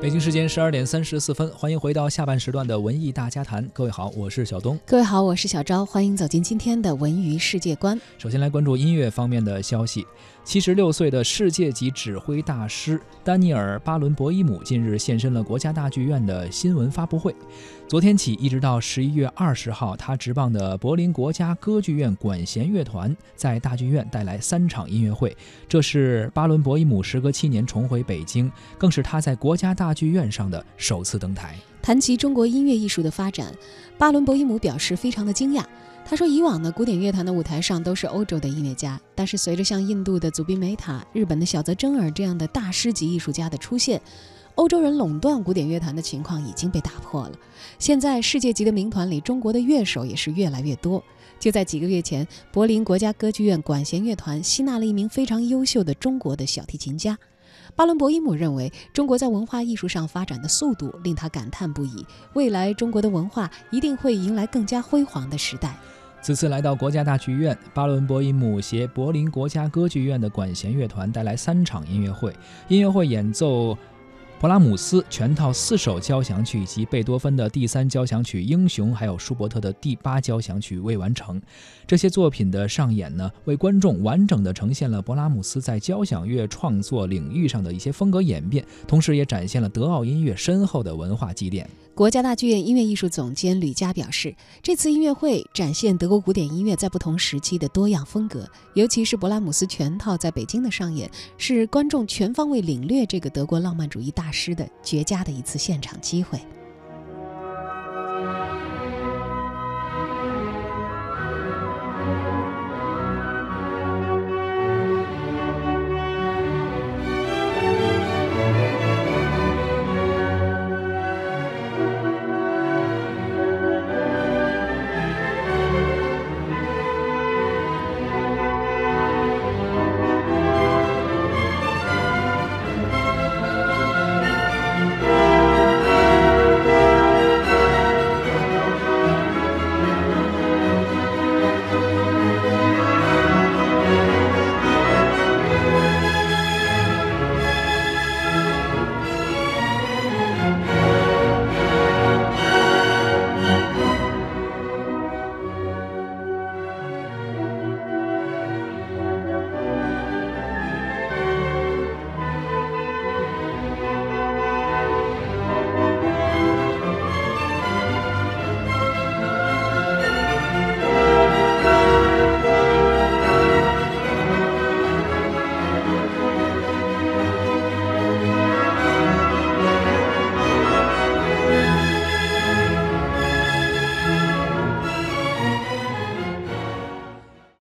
北京时间十二点三十四分，欢迎回到下半时段的文艺大家谈。各位好，我是小东。各位好，我是小昭。欢迎走进今天的文娱世界观。首先来关注音乐方面的消息。七十六岁的世界级指挥大师丹尼尔·巴伦博伊姆近日现身了国家大剧院的新闻发布会。昨天起一直到十一月二十号，他执棒的柏林国家歌剧院管弦乐团在大剧院带来三场音乐会，这是巴伦博伊姆时隔七年重回北京，更是他在国家大剧院上的首次登台。谈及中国音乐艺术的发展，巴伦博伊姆表示非常的惊讶。他说：“以往呢，古典乐坛的舞台上都是欧洲的音乐家，但是随着像印度的祖宾梅塔、日本的小泽征尔这样的大师级艺术家的出现，欧洲人垄断古典乐坛的情况已经被打破了。现在世界级的名团里，中国的乐手也是越来越多。就在几个月前，柏林国家歌剧院管弦乐团吸纳了一名非常优秀的中国的小提琴家。巴伦博伊姆认为，中国在文化艺术上发展的速度令他感叹不已，未来中国的文化一定会迎来更加辉煌的时代。”此次来到国家大剧院，巴伦博伊姆携柏林国家歌剧院的管弦乐团带来三场音乐会，音乐会演奏。勃拉姆斯全套四首交响曲以及贝多芬的第三交响曲《英雄》，还有舒伯特的第八交响曲未完成。这些作品的上演呢，为观众完整的呈现了勃拉姆斯在交响乐创作领域上的一些风格演变，同时也展现了德奥音乐深厚的文化积淀。国家大剧院音乐艺术总监吕嘉表示，这次音乐会展现德国古典音乐在不同时期的多样风格，尤其是勃拉姆斯全套在北京的上演，是观众全方位领略这个德国浪漫主义大大师的绝佳的一次现场机会。